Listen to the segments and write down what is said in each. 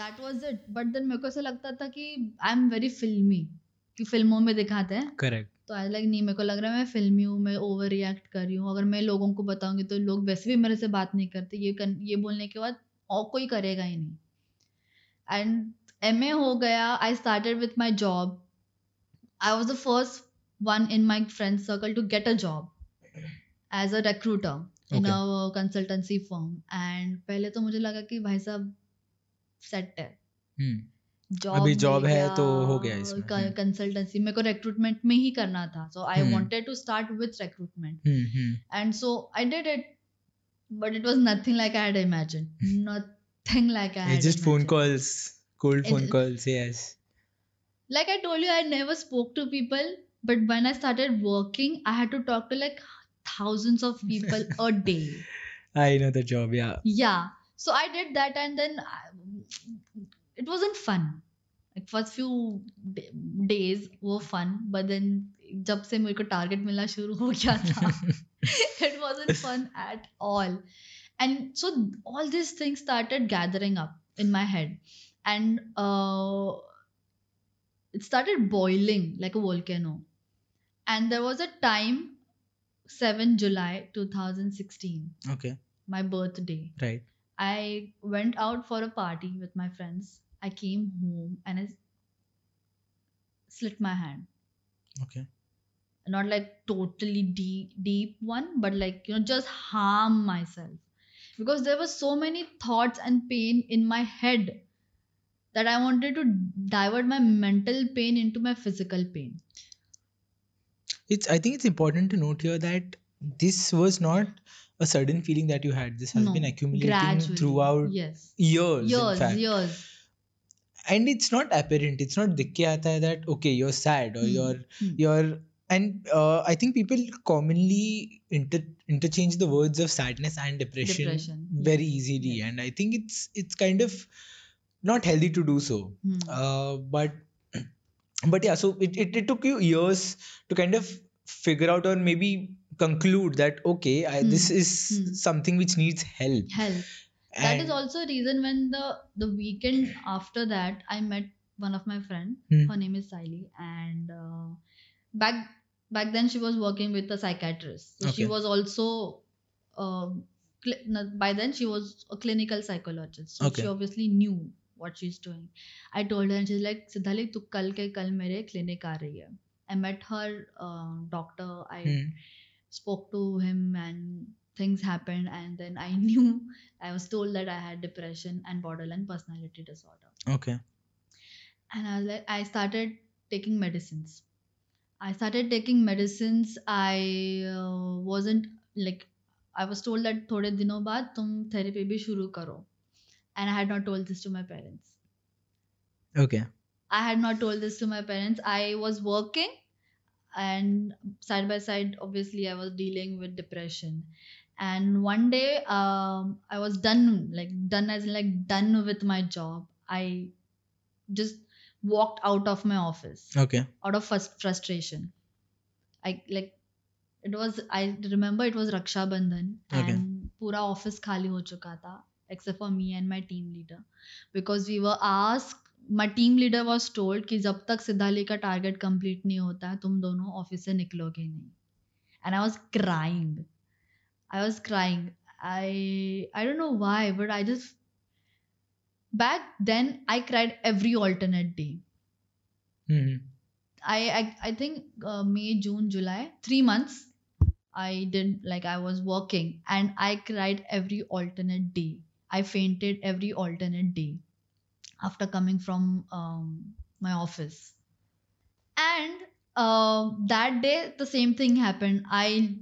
That was it but then मेरे को ऐसा लगता था कि आई एम वेरी फिल्मी कि फ़िल्मों में दिखाते हैं। करेक्ट तो आई लाइक नहीं मेरे को लग रहा है मैं फिल्मी हूँ मैं ओवर रिएक्ट कर रही हूँ। अगर मैं लोगों को बताऊँगी तो लोग वैसे भी मेरे से बात नहीं करते। ये कर, ये बोलने के बाद और कोई करेगा ही नहीं। एंड एम हो गया I started with my job I was the first one in my friend circle to get a job as a recruiter in a consultancy firm and पहले तो मुझे लगा कि भाई साहब सेट है जॉब अभी जॉब है तो हो गया इसमें कंसल्टेंसी मेरे को रिक्रूटमेंट में ही करना था so I wanted to start with recruitment and so I did it like I had imagined. Nothing like I had. It's just imagined. phone calls, cold phone it, calls. Yes. Like I told you, I never spoke to people, but when I started working, I had to talk to like thousands of people a day. I know the job, yeah. Yeah. So I did that, and then I, it wasn't fun like first few days were fun but then जब से मेरे को target मिलना शुरू हो गया था it wasn't fun at all and so all these things started gathering up in my head and uh, it started boiling like a volcano and there was a time 7 july 2016 okay my birthday right i went out for a party with my friends I came home and I slit my hand. Okay. Not like totally deep, deep one, but like you know, just harm myself because there were so many thoughts and pain in my head that I wanted to divert my mental pain into my physical pain. It's. I think it's important to note here that this was not a sudden feeling that you had. This has no, been accumulating gradually. throughout yes. years. Years, years and it's not apparent it's not dikhe aata hai that okay you're sad or mm. you're mm. you're and uh, i think people commonly inter, interchange the words of sadness and depression, depression. very easily yes. and i think it's it's kind of not healthy to do so mm. uh, but but yeah so it, it, it took you years to kind of figure out or maybe conclude that okay I, hmm. this is hmm. something which needs help help and that is also a reason when the the weekend after that i met one of my friend hmm. her name is Siley and uh, back back then she was working with a psychiatrist so okay. she was also um, uh, cl- by then she was a clinical psychologist so okay. she obviously knew what she's doing i told her and she's like siddhalik tu kal ke kal mere clinic aa rahi hai i met her uh, doctor i hmm spoke to him and things happened and then i knew i was told that i had depression and borderline personality disorder. Okay. And i was like i started taking medicines. I started taking medicines. I uh, wasn't like i was told that thode dino baad tum therapy bhi shuru karo. And i had not told this to my parents. Okay. I had not told this to my parents. I was working and side by side obviously i was dealing with depression. And one day um, i was done like done as like done with my job. I just walked out of my office okay. out of frustration. I like it was i remember it was raksha bandhan okay. and pura office khali ho chuka tha except for me and my team leader. Because we were asked my team leader was told कि जब तक सिद्धाली का target complete नहीं होता है तुम दोनों office से निकलोगे नहीं and I was crying I was crying. I I don't know why, but I just back then I cried every alternate day. Mm-hmm. I, I I think uh, May, June, July, three months. I did like I was working and I cried every alternate day. I fainted every alternate day after coming from um, my office. And uh, that day, the same thing happened. I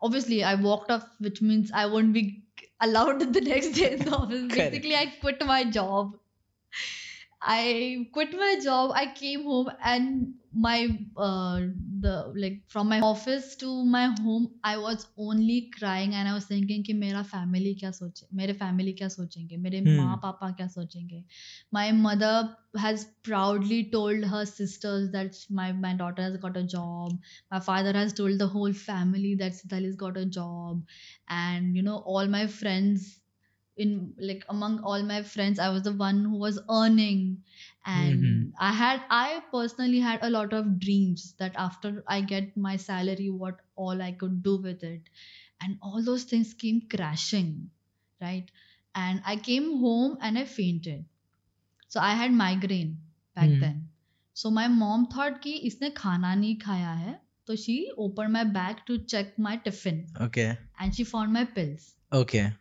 obviously I walked off, which means I won't be allowed the next day in the office. Basically, I quit my job. I quit my job. I came home and my uh, the like from my office to my home i was only crying and i was thinking ki mera family kya soche mere family kya sochenge mere hmm. maa papa kya sochenge my mother has proudly told her sisters that my my daughter has got a job my father has told the whole family that Siddhali has got a job and you know all my friends in like among all my friends i was the one who was earning. And mm-hmm. i had i personally had a lot of dreams that after i get my salary what all i could do with it. And all those things came crashing right? And i came home and i fainted. So i had migraine back mm. then. So my mom thought ki isne khana nahi khaya hai. So she opened my bag to check my tiffin. Okay. And she found my pills. Okay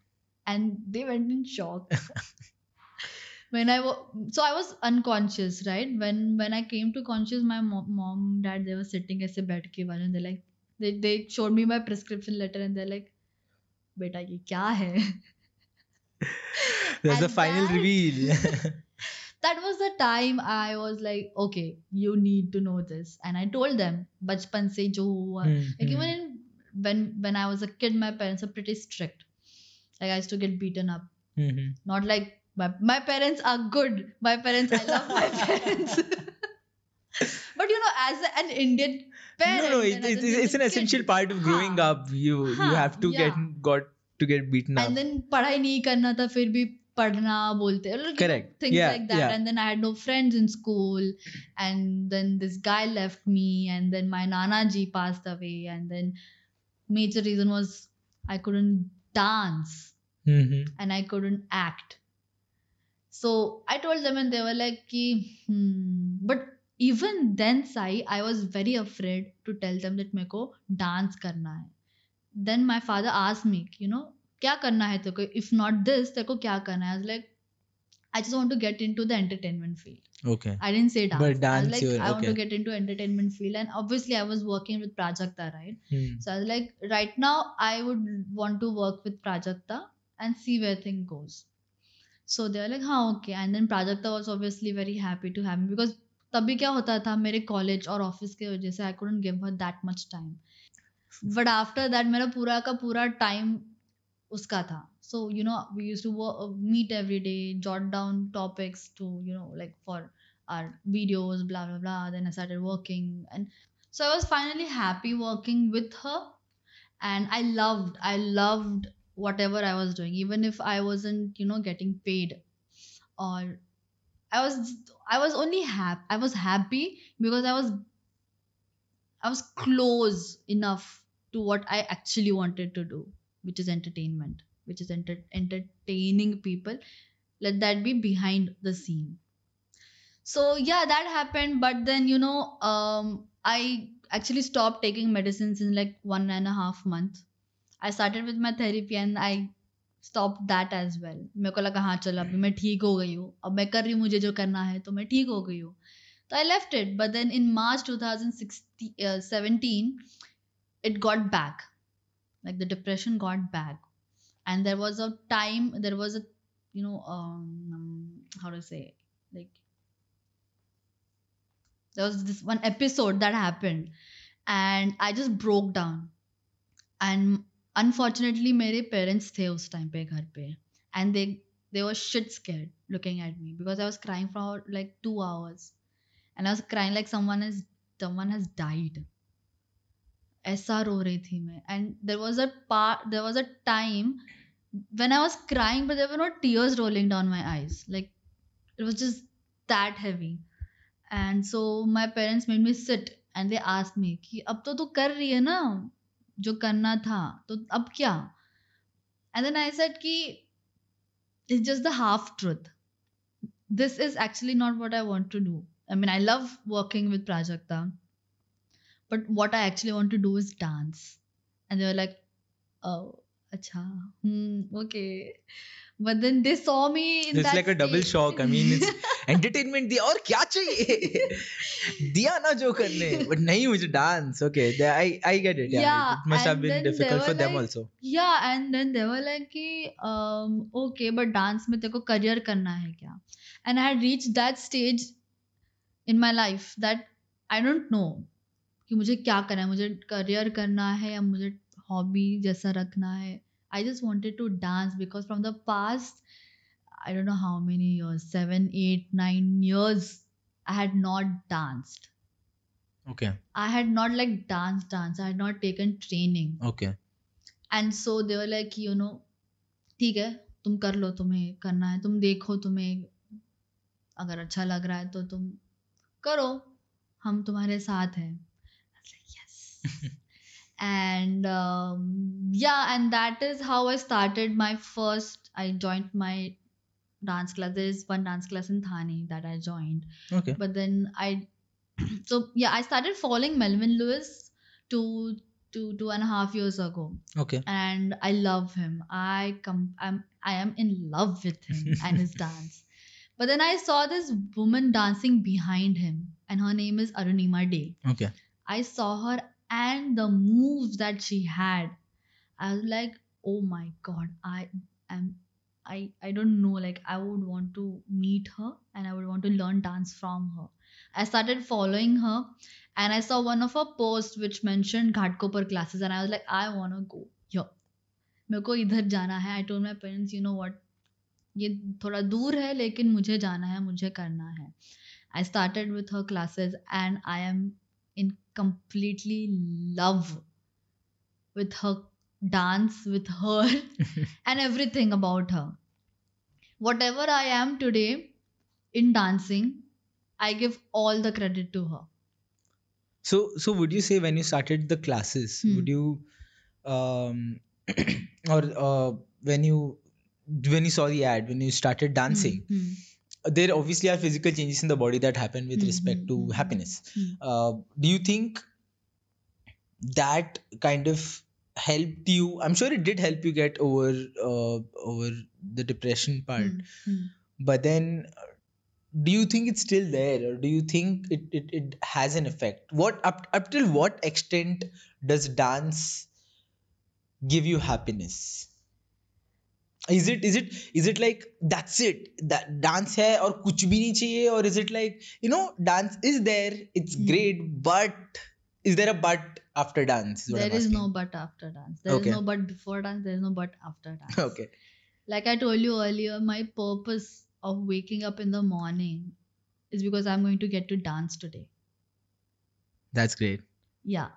and they went in shock when i was so i was unconscious right when when i came to conscious my mom, mom dad they were sitting as a bed ke and they're like they, they showed me my prescription letter and they're like beta ye kya hai There's the And final that- reveal. that was the time I was like, okay, you need to know this. And I told them, bachpan se jo hua. Hmm, Like hmm. even in, when when I was a kid, my parents are pretty strict Like I used to get beaten up. Mhm. Not like my, my parents are good. My parents, I love my parents. but you know, as a- an Indian parent, no, no, and it, as it, an it's an Indian essential kid, part of growing हाँ, up. You you हाँ, have to yeah. get got to get beaten up. and then पढ़ाई नहीं करना था फिर भी पढ़ना बोलते like, you know, Correct. things Yeah, like that yeah. and then I had no friends in school and then this guy left me and then my nana ji passed away and then dance Mhm. and I couldn't act so I told them and they were like Ki, hmm. but even then Sai I was very afraid to tell them that मेरे को dance करना है then my father asked me you know क्या करना है तेरे को if not this तेरे को क्या करना है I was like I just want to get into the entertainment field Okay. I didn't say dance But I was dance, like you're- I want to okay. get into entertainment field and obviously I was working with Prajakta right Hmm. so I was like, right now, I would want to work with Prajakta and see where thing goes. So they were like, हाँ okay. And then Prajakta was obviously very happy to have me because तभी क्या होता था मेरे college और office के वजह से आई couldn't give her that much time. But after that मेरा पूरा का पूरा टाइम उसका था. so you know we used to work, uh, meet every day, jot down topics to you know like for our videos, blah blah blah. Then I started working. And so I was finally happy working with her. And I loved I loved whatever I was doing. Even if I wasn't you know getting paid or I was I was only happy I was happy because I was I was close enough to what I actually wanted to do which is entertainment which is enter- entertaining people let that be behind the scene so yeah that happened but then you know um i actually stopped taking medicines in like one and a half month i started with my therapy and i stopped that as well मेरे को लगा हाँ चल अभी मैं ठीक हो गई हूँ अब मैं कर रही हूँ मुझे जो करना है तो मैं ठीक हो गई हूँ तो I left it but then in March 2017 it got back like the depression got back and there was a time there was a you know um how to say like there was this one episode that happened and i just broke down and unfortunately मेरे parents थे उस time पे घर पे and they they were shit scared looking at me because I was crying for like two hours and I was crying like someone has someone has died ऐसा रो रही थी मैं। And there was a part there was a time when I was crying but there were not tears rolling down my eyes like it was just that heavy and so my parents made me sit and they ask me कि, अब तो तू कर रही है ना? जो करना था तो अब क्या? एंड देन आई सेट कि it's just the half truth this is actually not what I want to do I mean I love working with Prajakta but what I actually want to do is dance and they were like oh acha hmm okay but then they saw me in It's that like a double state. shock. I mean, it's entertainment दिया और क्या चाहिए दिया ना जो करने but नहीं मुझे dance okay the- I I get it yeah, Yeah, it must have and been then they difficult for were them like- also yeah and then they were like कि um, okay but dance में तेरे को career करना है क्या and I had reached that stage in my life that I don't know मुझे क्या करना है? मुझे करियर करना है या मुझे हॉबी जैसा रखना है? I just wanted to dance because from the past I don't know how many years seven eight nine years I had not danced okay I had not like dance dance I had not taken training okay and so there like you know ठीक है तुम कर लो तुम्हें करना है तुम देखो तुम्हें अगर अच्छा लग रहा है तो तुम करो हम तुम्हारे साथ हैं। and um, yeah and that is how i started my first i joined my dance class. There is one dance class in thane that i joined. Okay. But then i so yeah i started following Melvin Louis two two two and a half years ago. Okay. And i love him. I come i'm i am in love with him and his dance. But then i saw this woman dancing behind him and her name is Arunima Dey okay. I saw her and the moves that she had. I was like, oh my god, I am I I don't know, like I would want to meet her and I would want to learn dance from her. I started following her and I saw one of her posts which mentioned Ghatkopar classes and I was like, I wanna go here. मेरे को इधर जाना है I told my parents you know what ये थोड़ा दूर है लेकिन मुझे जाना है मुझे करना है I started with her classes and I am in completely love with her dance, with her, and everything about her. Whatever I am today in dancing, I give all the credit to her. so so would you say when you started the classes Hmm. would you um or uh, when you when you saw the ad when you started dancing Hmm, there obviously are physical changes in the body that happen with Hmm, respect hmm, to hmm, happiness. Hmm. uh, do you think that kind of helped you? I'm sure it did help you get over uh, over the depression part. Hmm, hmm. but then uh, do you think it's still there or do you think it, it, it has an effect? What up, up till what extent does dance give you happiness is it is it is it like that's it that dance hai or kuch bhi nahi chahiye or is it like you know dance is there it's Hmm. great but is there a but after dance is There is no but after dance. There is no but before dance. There is no but after dance. okay Like I told you earlier, my purpose of waking up in the morning is because I'm going to get to dance today. that's great Yeah.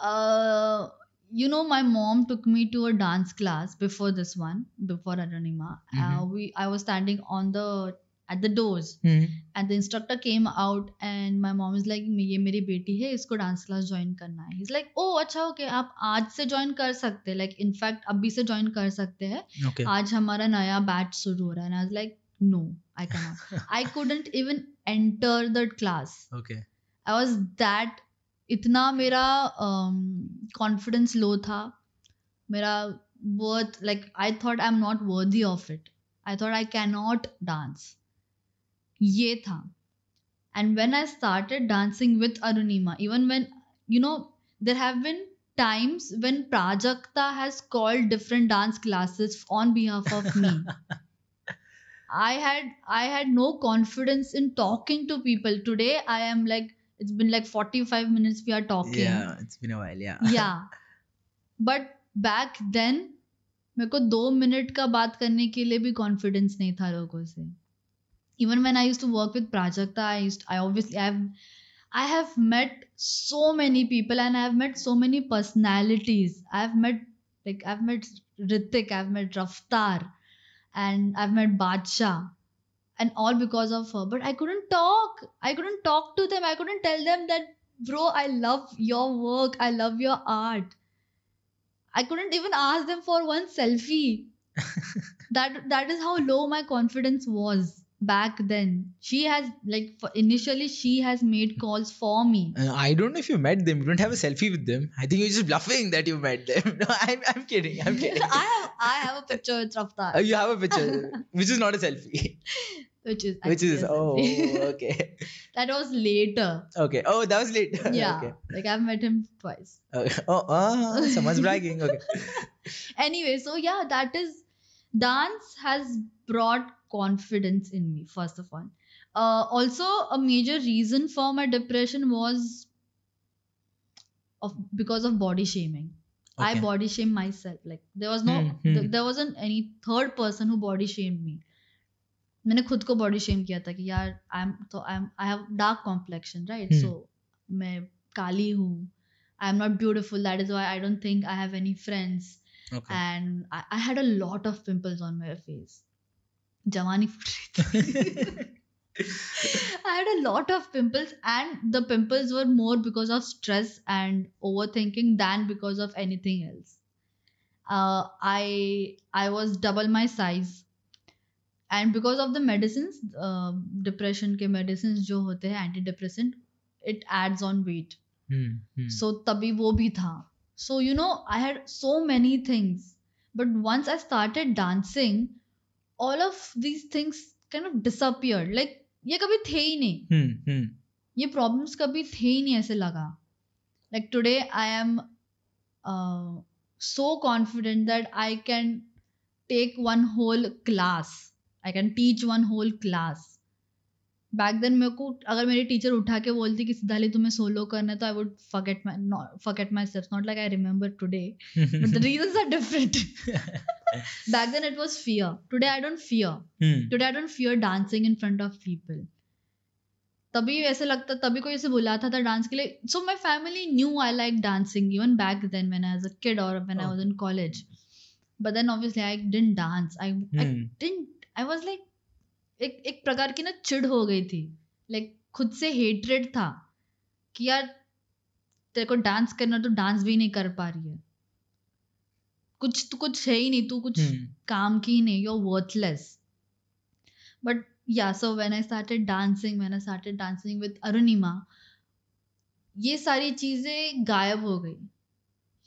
Uh, you know my mom took me to a dance class before this one before Arunima uh, mm-hmm. uh, we i was standing on the at the doors. Mm-hmm. and the instructor came out and my mom is like ये मेरी बेटी है इसको dance class join करना है. He's like oh अच्छा okay, आप आज से join कर सकते like in fact अभी से join कर सकते हैं। Okay. आज हमारा नया batch शुरू हो रहा है। And I was like no I cannot. I couldn't even enter the class. Okay. I was that इतना मेरा कॉन्फिडेंस लो था मेरा worth like I thought I am not worthy of it I thought I can not dance ये था. And when I started dancing with Arunima even when you know there have been times when Prajakta has called different dance classes on behalf of me I had I had no confidence in talking to people today I am like it's been like 45 minutes we are talking yeah it's been a while yeah yeah but back then मेरे को दो minute का बात करने के लिए भी confidence नहीं था लोगों से even when I use to work with Prajakta I use I obviously I I have met so many people and I have met so many personalities. I've met like I've met Hrithik, I've met Raftaar, and I've met Badshah and all because of her but i couldn't talk i couldn't talk to them i couldn't tell them that bro i love your work i love your art i couldn't even ask them for one selfie that that is how low my confidence was back then she has like for initially she has made calls for me Uh, I don't know if you met them. You don't have a selfie with them. I think you're just bluffing that you met them. No, I'm, I'm kidding. I'm kidding. i have i have a picture with Raftaar Uh, you have a picture, which is not a selfie. Which is Which is oh okay, that was later okay. Oh, that was late. yeah okay. like i've met him twice okay. Oh, ah, someone's bragging. Okay. anyway so yeah that is dance has brought confidence in me first of all uh, also a major reason for my depression was of because of body shaming i body shame myself like there was no Hmm, hmm. th- there wasn't any third person who body shamed me मैंने खुद को body shame किया था कि यार I am तो I am I have dark complexion right Hmm. So मैं काली हूँ I am not beautiful that is why I don't think I have any friends I, I had a lot of pimples on my face. Jawani फूट रही थी. I had a lot of pimples, and the pimples were more because of stress and overthinking than because of anything else. Uh, I I was double my size, and because of the medicine depression के medicine जो होते हैं anti depression it adds on weight so तभी वो भी था. So you know I had so many things but once I started dancing all of these things kind of disappear like ये कभी थे ही नहीं. Hmm, hmm. ये प्रॉब्लम्स कभी थे ही नहीं ऐसे लगा. Like today I am so confident that I can take one whole class I can teach one whole class back then मेरे को अगर मेरी टीचर उठा के बोलती कि सिद्धाली तुम्हें सोलो करना है तो I would forget my forget myself not like I remember today but the reasons are different back then it was fear today i don't fear Hmm. Today I don't fear dancing in front of people तभी ऐसे लगता तभी कोई ऐसे बुलाता था dance के लिए so my family knew I like dancing even back then when I was a kid और when I was in college but then obviously I didn't dance I I Hmm. Didn't I was like एक एक प्रकार की ना चिड़ हो गई थी। लाइक like, खुद से हेटरेड था कि यार तेरे को डांस करना तो डांस भी नहीं कर पा रही है। कुछ तो कुछ है ही नहीं तू कुछ hmm. काम की ही नहीं you worthless but yeah so when I started dancing when I started dancing with Arunima ये सारी चीज़ें गायब हो गई।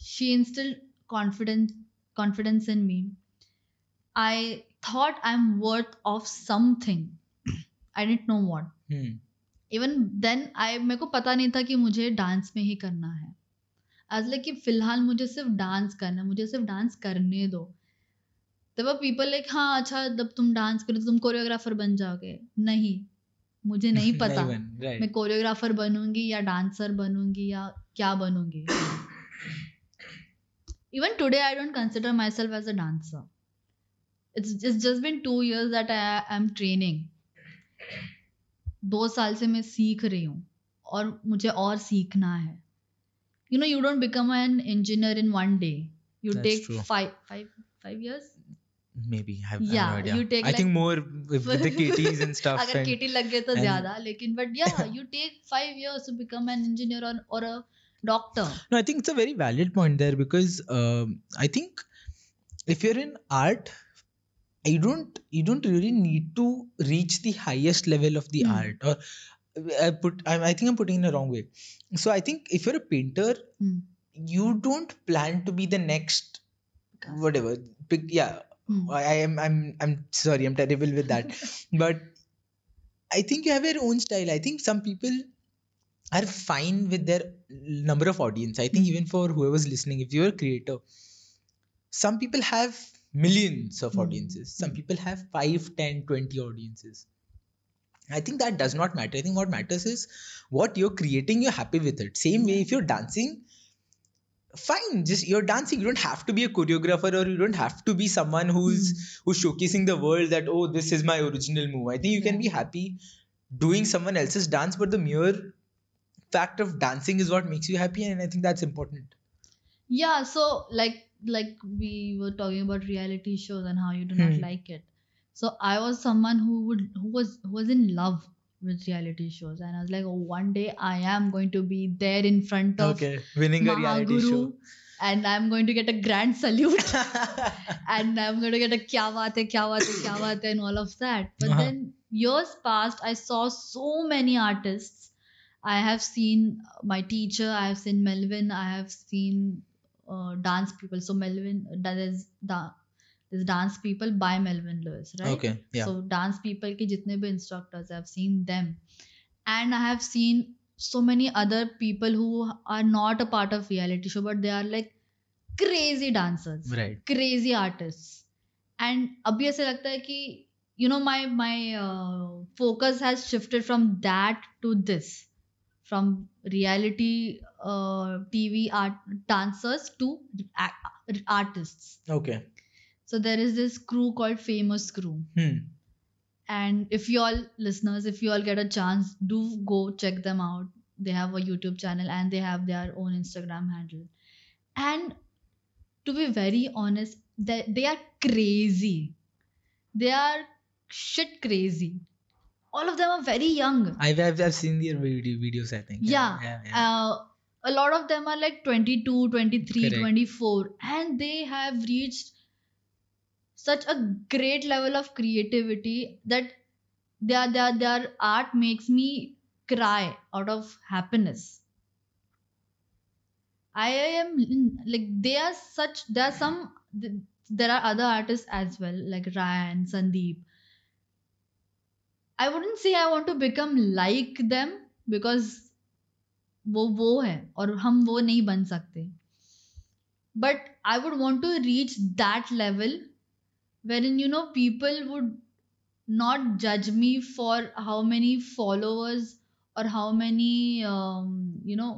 She instil confidence confidence in me I thought i'm worth of something. I didn't know what. Even then I मेरे को पता नहीं था कि मुझे डांस में ही करना है। एज लाइक कि फ़िलहाल मुझे सिर्फ़ डांस करना है मुझे सिर्फ़ डांस करने दो। तब पीपल लाइक हाँ अच्छा जब तुम डांस करो तो तुम कोरियोग्राफर बन जाओगे। नहीं मुझे नहीं पता। बन, right. मैं कोरियोग्राफर बनूँगी या डांसर बनूँगी या क्या बनूँगी। Even today I don't consider myself as a dancer it's it's just been two years that I am training दो साल से मैं सीख रही हूँ और मुझे और सीखना है you no you don't become an engineer in one day you That's take true. Five five five years Maybe. I have, I have Yeah, no idea. you take I think like- more with, with the KTs and stuff. अगर and- केटी लग गए तो and- ज्यादा लेकिन but या you take five years to become an engineer और और a doctor No, I think it's a very valid point there because um, I think if you're in art, you don't you don't really need to reach the highest level of the Hmm. art. Or I put I, I think I'm putting in the wrong way. So I think if you're a painter, Hmm. you don't plan to be the next whatever. Pick, yeah, Hmm. I I am I'm I'm sorry I'm terrible with that, but I think you have your own style. I think some people are fine with their number of audience. I think Hmm. even for whoever's listening, if you're a creator, some people have millions of Hmm. audiences. Some people have 5, 10, 20 audiences. I think that does not matter. I think what matters is what you're creating, you're happy with it. Same way, if you're dancing, fine, just you're dancing. You don't have to be a choreographer or you don't have to be someone who's who's showcasing the world that oh, this is my original move. I think you can be happy doing someone else's dance, but the mere fact of dancing is what makes you happy, and I think that's important. Yeah, so like like we were talking about reality shows and how you do not Hmm. like it. So I was someone who would who was who was in love with reality shows and I was like, oh, one day I am going to be there in front of okay winning a reality show. and I'm going to get a grand salute and I'm going to get a kya baat hai, kya baat hai, kya baat hai and all of that. But Uh-huh. then years passed, I saw so many artists. I have seen my teacher, I have seen Melvin, I have seen uh, dance people. So Melvin, that is the there's dance people by Melvin Lewis, right? Okay, yeah. So dance people ki jitne bhi instructors, I've seen them, and I have seen so many other people who are not a part of reality show, but they are like crazy dancers right. crazy artists and अभी ऐसे लगता है कि you know my my uh, focus has shifted from that to this from reality uh, tv art dancers to a- artists. Okay. so there is this crew called famous crew. Hmm. and if you all listeners if you all get a chance do go check them out. They have a youtube channel and they have their own instagram handle. And to be very honest they, they are crazy. They are shit crazy all of them are very young I've, I've, I've seen their video, videos, I think. yeah, yeah, yeah. Uh, a lot of them are like 22 23 Correct. 24 and they have reached such a great level of creativity that their their their art makes me cry out of happiness i am like they are such there are some there are other artists as well like ryan sandeep i wouldn't say i want to become like them because वो वो है और हम वो नहीं बन सकते but I would want to reach that level where in you know people would not judge me for how many followers or how many um, you know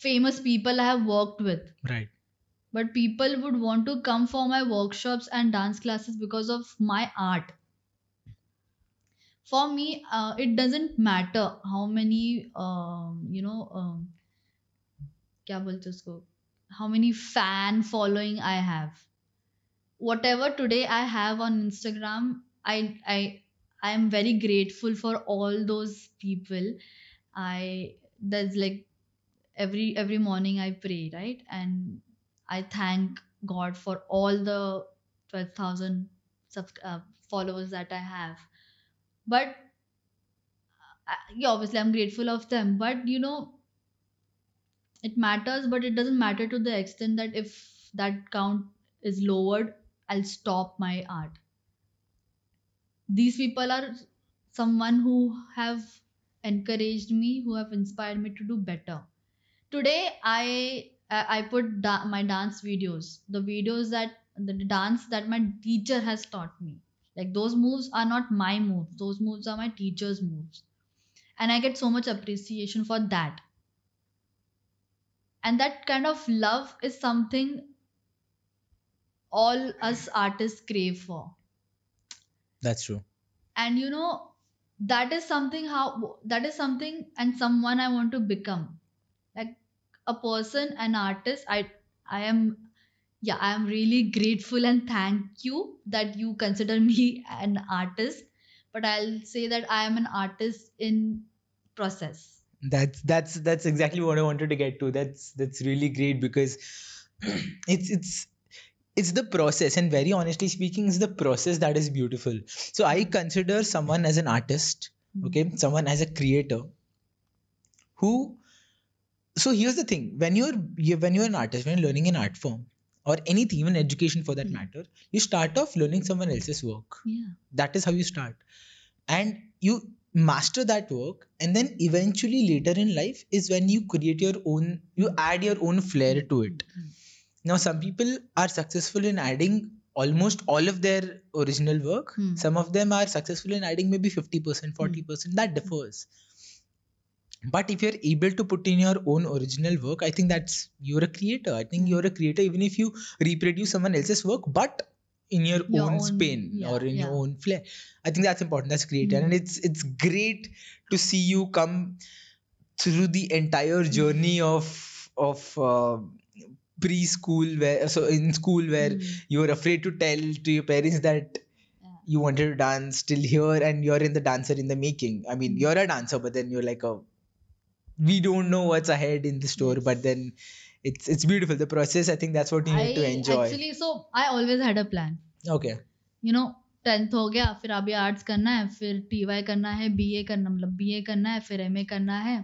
famous people i have worked with Right. but people would want to come for my workshops and dance classes because of my art for me uh, it doesn't matter how many um, you know um, क्या बोलते हैं उसको how many fan following I have whatever today I have on Instagram I I I am very grateful for all those people I there's like every every morning I pray right and I thank God for all the 12,000 subs- uh, followers that I have but uh, yeah, obviously i'm grateful of them. But you know it matters but it doesn't matter to the extent that if that count is lowered i'll stop my art. These people are someone who have encouraged me who have inspired me to do better. Today i i put da- my dance videos the videos that the dance that my teacher has taught me like those moves are not my moves. Those moves are my teacher's moves. And i get so much appreciation for that. And that kind of love is something all us artists crave for. That's true. and you know that is something how that is something and someone i want to become. Like a person an artist i i am yeah i am really grateful and thank you that you consider me an artist. But i'll say that i am an artist in process. That's that's that's exactly what I wanted to get to. That's that's really great because it's it's it's the process. And very honestly speaking it's the process that is beautiful. So i consider someone as an artist hmm. okay? Someone as a creator who so here's the thing. When you're you, when you're an artist when you're learning an art form or anything even education for that Mm. matter you start off learning someone else's work. Yeah. That is how you start. And you master that work and then eventually later in life is when you create your own you add your own flair to it. Mm. now some people are successful in adding almost all of their original work. Hmm. some of them are successful in adding maybe 50% 40% that differs but if you're able to put in your own original work i think that's you're a creator i think you're a creator even if you reproduce someone else's work but in your, Your own, own- spin yeah, or in your own flair i think that's important that's creator and Hmm. it's it's great to see you come through the entire journey of of uh, preschool where so in school where Mm. you were afraid to tell to your parents that Yeah. you wanted to dance till here and you're in the dancer in the making i mean Mm. you're a dancer but then you're like a we don't know what's ahead in the store but then it's it's beautiful the process i think that's what you need I to enjoy actually so I always had a plan okay you know tenth हो गया फिर अभी arts करना है फिर T Y करना है B ए करना मतलब बी ए करना है फिर एम ए करना है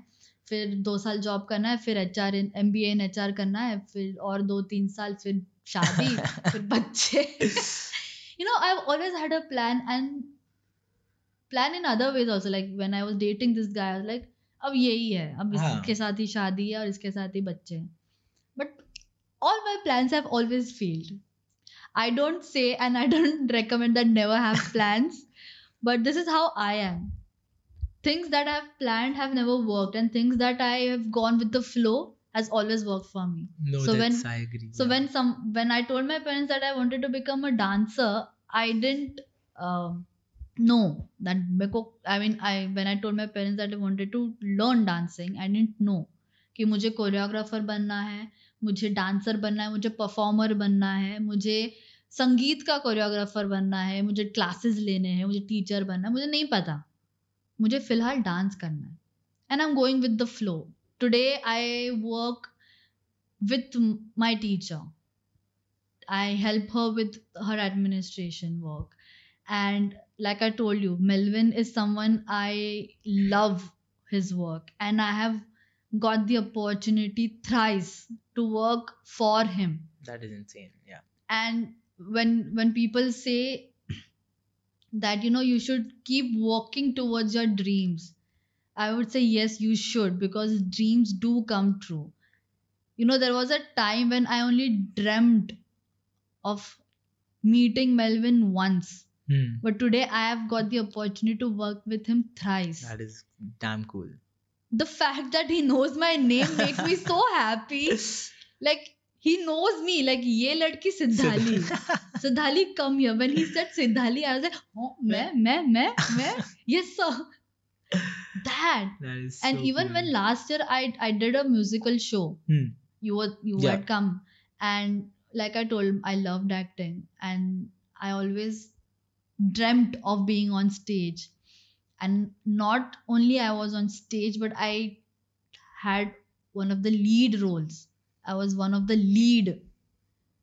फिर दो साल जॉब करना है फिर H R M B N H R करना है फिर और दो तीन साल फिर शादी फिर बच्चे you know i've always had a plan and plan in other ways also like when i was dating this guy i was like अब यही है अब हाँ. इसके साथ ही शादी है और इसके साथ ही बच्चे हैं but all my plans have always failed i don't say and i don't recommend that never have plans but this is how i am things that i've planned have never worked and things that i have gone with the flow has always worked for me no So that's when- i agree so yeah. when some when i told my parents that i wanted to become a dancer i didn't um, know that meko i mean i when i told my parents that i wanted to learn dancing i didn't know कि मुझे choreographer बनना है मुझे dancer बनना है मुझे performer बनना है मुझे संगीत का कोरियोग्राफर बनना है मुझे क्लासेस लेने हैं मुझे टीचर बनना है मुझे नहीं पता मुझे फ़िलहाल डांस करना है and I am going with the flow today I work with my teacher i help her with her administration work and like i told you melvin is someone i love his work and i have got the opportunity thrice to work for him That is insane. Yeah. and when when people say that you know you should keep working towards your dreams i would say yes you should because dreams do come true you know there was a time when i only dreamt of meeting melvin once Hmm. but today i have got the opportunity to work with him thrice That is damn cool. the fact that he knows my name makes me so happy like he knows me like ye ladki siddhali siddhali come here when he said siddhali i was like oh main main main main yes sir that That is. and so even cool. when last year i i did a musical show Hmm. you were you Yeah. had come and like i told i loved acting and i always dreamt of being on stage and not only i was on stage but i had one of the lead roles i was one of the lead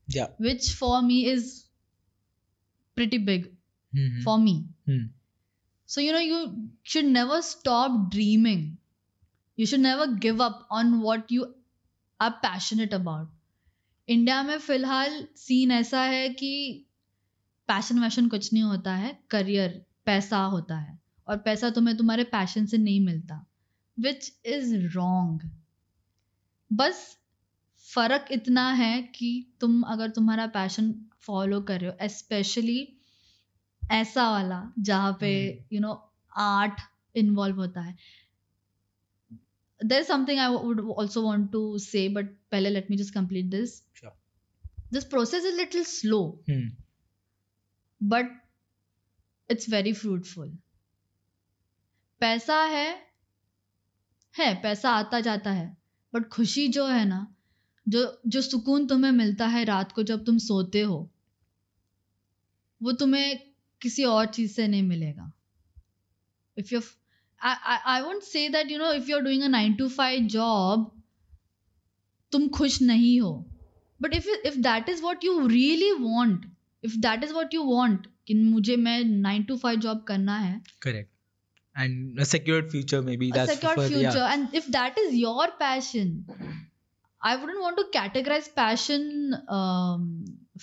Yeah. which for me is pretty big Mhm. for me Hmm. so you know you should never stop dreaming you should never give up on what you are passionate about India में फिलहाल scene ऐसा है कि passion वैशन कुछ नहीं होता है career पैसा होता है। और पैसा तुम्हें तुम्हारे पैशन से नहीं मिलता विच इज़ रॉन्ग बस फ़र्क इतना है कि तुम अगर तुम्हारा पैशन फॉलो कर रहे हो स्पेशली ऐसा वाला जहाँ पे। यू नो आर्ट इन्वॉल्व होता है। There's something I would also want to say but पहले let me just complete this Sure. This process is a but it's very fruitful पैसा है है, पैसा आता जाता है बट खुशी जो है ना, जो जो सुकून तुम्हें मिलता है रात को जब तुम सोते हो, वो तुम्हें किसी और चीज़ से नहीं मिलेगा। If you I won't say that you know if you are doing a nine to five job तुम खुश नहीं हो। But if if that is what you really want if that is what you want कि मुझे मैं 9 to 5 job करना है Correct. And a secured future, maybe. a That's secure for, future Yeah. and if that is your passion I wouldn't want to categorize passion um,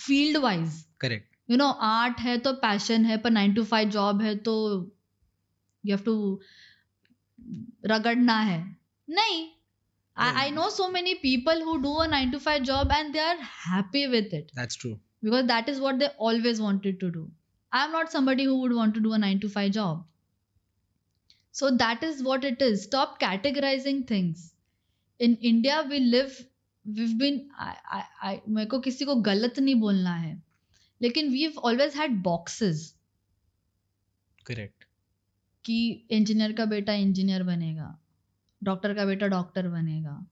field wise Correct. You know art है तो passion है पर nine to five job है तो you have to रगड़ना है नहीं I know so many people who do a nine to five job and they are happy with it That's true. Because that is what they always wanted to do. I'm not somebody who would want to do a 9 to 5 job. So that is what it is. Stop categorizing things. In India, we live, we've been, I, I, I, मेरे को किसी को गलत नहीं बोलना है लेकिन we've always had boxes Correct. कि इंजीनियर का बेटा इंजीनियर बनेगा डॉक्टर का बेटा डॉक्टर बनेगा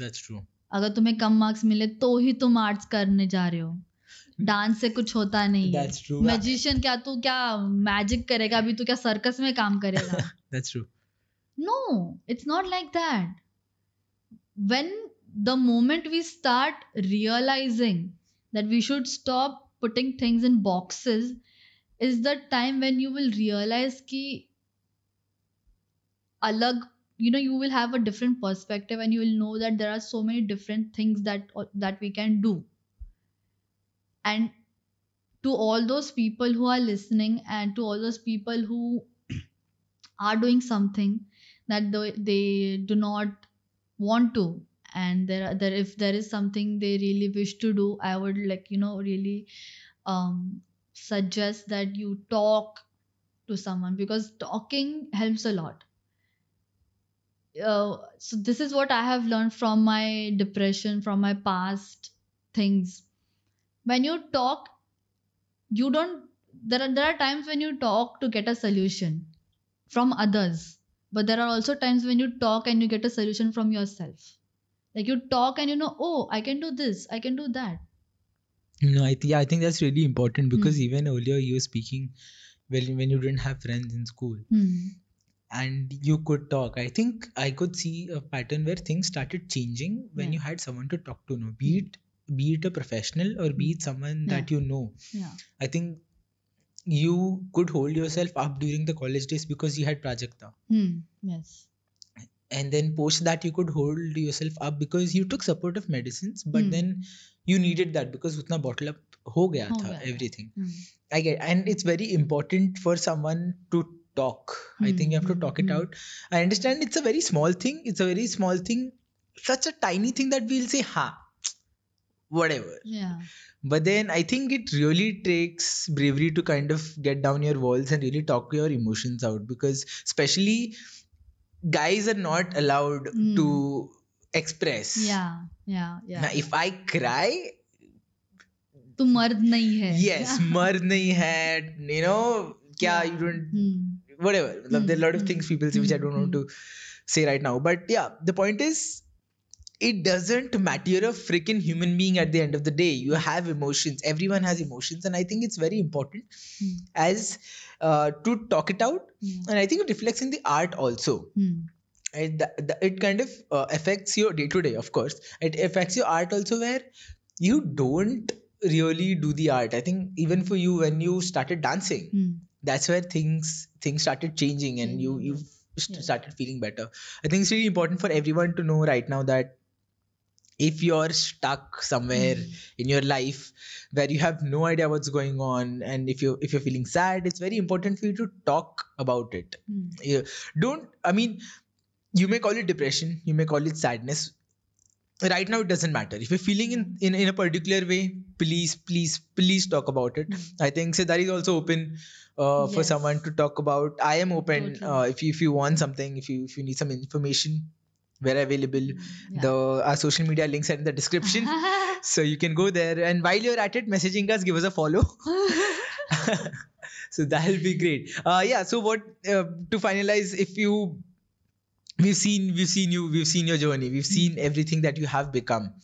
That's true. अगर तुम्हें कम मार्क्स मिले तो ही तुम आर्ट्स करने जा रहे हो डांस से कुछ होता नहीं है मैजिशियन क्या तू क्या मैजिक करेगा अभी तू क्या सर्कस में काम करेगा That's true. No it's not like that when the moment we start realizing that we should stop putting things in boxes is the time when you will realize ki alag you know you will have a different perspective and you will know that there are so many different things that that we can do and to all those people who are listening and to all those people who are doing something that they, do not want to. And there are there if there is something they really wish to do i would like you know really um suggest that you talk to someone because talking helps a lot. Uh, so this is what i have learned from my depression from my past things when you talk you don't there are there are times when you talk to get a solution from others but there are also times when you talk and you get a solution from yourself like you talk and you know oh i can do this i can do that No, I think yeah, I think that's really important because Hmm. even earlier you were speaking when when you didn't have friends in school Hmm. and you could talk. I think I could see a pattern where things started changing when Yeah. you had someone to talk to. No, be it be it a professional or be it someone hmm. yeah. that you know yeah. i think you could hold yourself up during the college days because you had prajakta mm. yes and then post that you could hold yourself up because you took supportive medicines but mm. then you needed that because utna bottle up ho gaya ho tha gaya. everything mm. i get and it's very important for someone to talk i think you have to hmm. talk it hmm. out i understand it's a very small thing it's a very small thing such a tiny thing that we'll say ha whatever. yeah But then I think it really takes bravery to kind of get down your walls and really talk your emotions out because, especially, guys are not allowed Hmm. to express. yeah yeah yeah Now, if I cry, तू मर्द नहीं है yes, मर्द नहीं है, you know, क्या Yeah. you don't Hmm. whatever. Matlab, There are a lot of Hmm, things people say which I hmm, don't want to say right it doesn't matter. You're a freaking human being at the end of the day. You have emotions. Everyone has emotions. And I think it's very important Hmm. as uh, to talk it out. Yeah. And I think it reflects in the art also. Hmm. It, th- th- it kind of uh, affects your day to day, of course. It affects your art also, where you don't really do the art. I think even for you, when you started dancing, Hmm. that's where things things started changing and you you st- Yes. started feeling better i think it's really important for everyone to know right now that if you're stuck somewhere Hmm. in your life where you have no idea what's going on and if you if you're feeling sad it's very important for you to talk about it Hmm. You- don't i mean you may call it depression you may call it sadness right now it doesn't matter if you're feeling in, in in a particular way please please please talk about it Hmm. i think Siddhali is also open uh, for someone to talk about i am open Totally. uh, if you if you want something if you if you need some information we're available Yeah. the our social media links are in the description. So you can go there. And while you're at it messaging us give us a follow. So that'll be great. Uh yeah so what uh, to finalize if you we've seen we've seen you we've seen your journey. We've seen everything that you have become.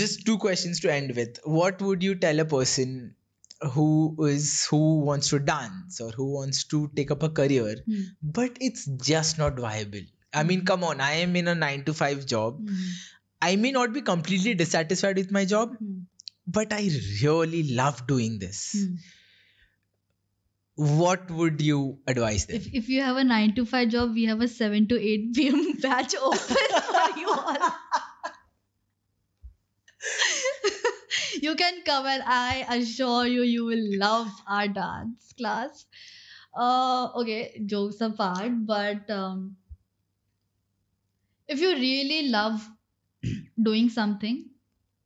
Just two questions to end with. What would you tell a person who is who wants to dance or who wants to take up a career Hmm. but it's just not viable i mean come on i am in a 9 to 5 job Hmm. i may not be completely dissatisfied with my job Hmm. but i really love doing this Hmm. what would you advise them If if you have a nine to five job, we have a seven to eight p.m. batch open for you all. you can come and I assure you, you will love our dance class. Uh, okay, jokes apart, but um, if you really love doing something,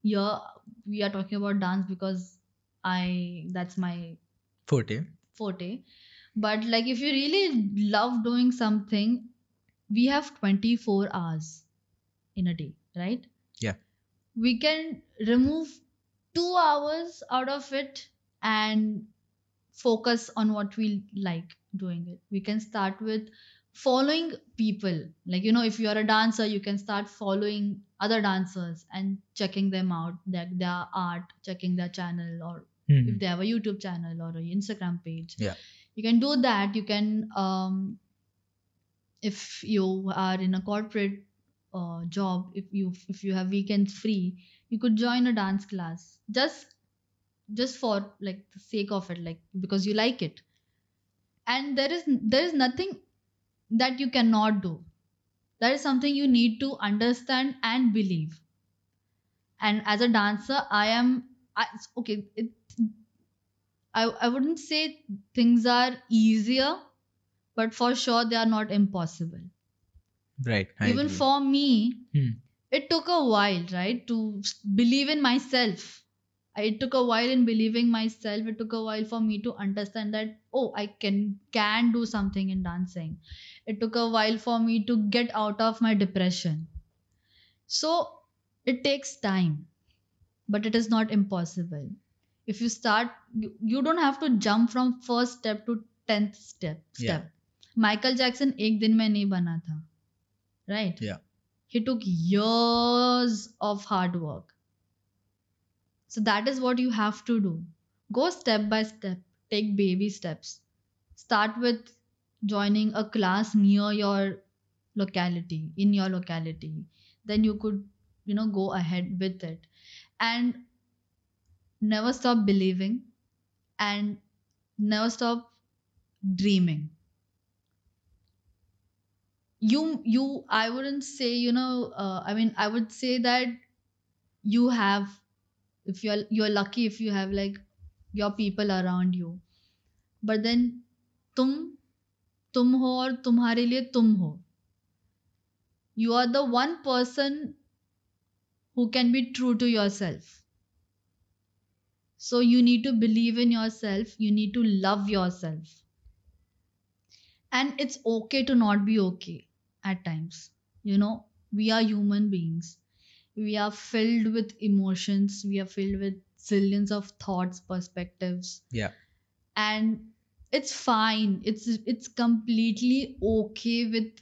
yeah, we are talking about dance because I that's my forte. forte. But like if you really love doing something we have 24 hours in a day right? Yeah. we can remove 2 hours out of it and focus on what we like doing it. We can start with following people. Like you know if you are a dancer you can start following other dancers and checking them out their, their art checking their channel or Mhm. if they have a youtube channel or an instagram page. Yeah. you can do that. You can um if you are in a corporate uh, job if you if you have weekends free you could join a dance class. Just just for like the sake of it like because you like it. And there is there is nothing that you cannot do that is something you need to understand and believe and as a dancer i am I, okay it, I, I wouldn't say things are easier but for sure they are not impossible right I even agree. for me Hmm. it took a while right to believe in myself it took a while in believing myself it took a while for me to understand that oh i can can do something in dancing it took a while for me to get out of my depression so it takes time but it is not impossible if you start you, you don't have to jump from first step to 10th step Yeah. step michael jackson एक दिन में नहीं बना था right Yeah. he took years of hard work so that is what you have to do. Go step by step. Take baby steps. Start with joining a class near your locality in your locality. Then you could you know go ahead with it. And never stop believing and never stop dreaming. You you i wouldn't say you know uh, i mean i would say that you have if you're you're lucky if you have like your people around you but then तुम तुम हो और तुम्हारे लिए तुम हो you are the one person who can be true to yourself so you need to believe in yourself you need to love yourself and it's okay to not be okay at times you know we are human beings we are filled with emotions. We are filled with zillions of thoughts perspectives. Yeah. and it's fine. It's it's completely okay with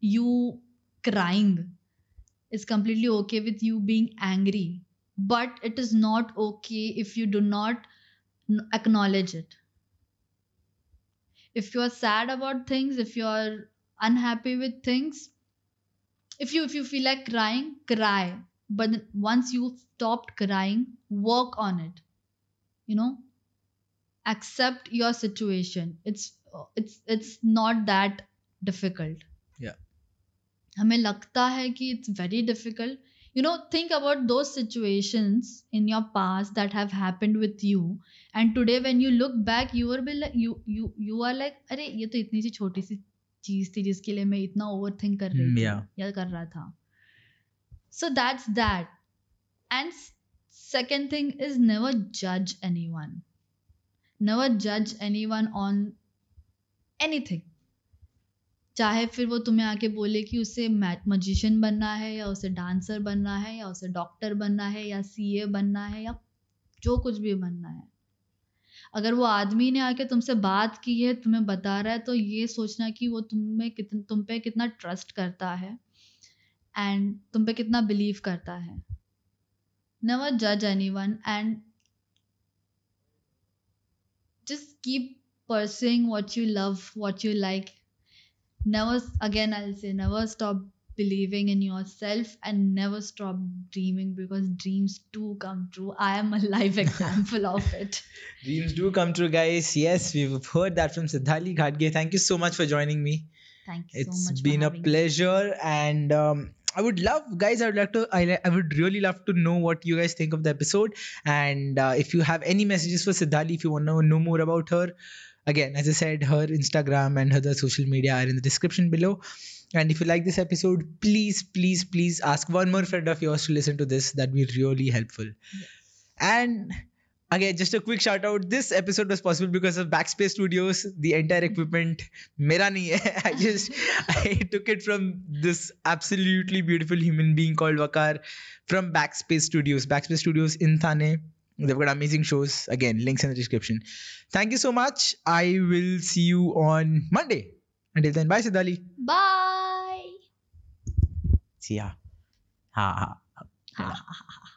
you crying. It's completely okay with you being angry. But it is not okay if you do not acknowledge it. If you are sad about things if you are unhappy with things if you if you feel like crying cry but then once you stopped crying work on it you know accept your situation it's it's it's not that difficult Yeah. हमें लगता है कि it's very difficult you know think about those situations in your past that have happened with you and today when you look back you will be like you you you are like अरे ये तो इतनी सी छोटी सी चीज़ थी जिसके लिए मैं इतना ओवर थिंक कर रही Mm, थी या कर रहा था। So that's that. And s- second thing is never judge anyone. Never judge anyone on anything. चाहे फिर वो तुम्हें आके बोले कि उसे मजिशियन बनना है या उसे डांसर बनना है या उसे डॉक्टर बनना है या सीए बनना है या जो कुछ भी बनना है। अगर वो आदमी ने आके तुमसे बात की है, तुम्हें बता रहा है तो ये सोचना कि वो तुम्हें कितन तुम पे कितना ट्रस्ट करता है एंड तुम पे कितना बिलीव करता है। नवर जज anyone and just keep pursuing what you love what you like never again I say never stop believing in yourself and never stop dreaming because dreams do come true i am a live example of it Dreams do come true, guys. Yes, we've heard that from Siddhali Ghadge. Thank you so much for joining me. thank you It's so much It's been a having me. pleasure, and um, I would love, guys. I would like to. I, I would really love to know what you guys think of the episode, and uh, if you have any messages for Siddhali, if you want to know more about her, again, as I said, her Instagram and her other social media are in the description below. And if you like this episode, please, please, please ask one more friend of yours to listen to this. That'd be really helpful. And again, just a quick shout out. This episode was possible because of Backspace Studios. The entire equipment, mera nahi hai. I just I took it from this absolutely beautiful human being called Vakar from Backspace Studios. Backspace Studios in Thane. They've got amazing shows. Again, links in the description. Thank you so much. I will see you on Monday. Until then, bye, Siddhali. bye Ha, ha, ha, ha.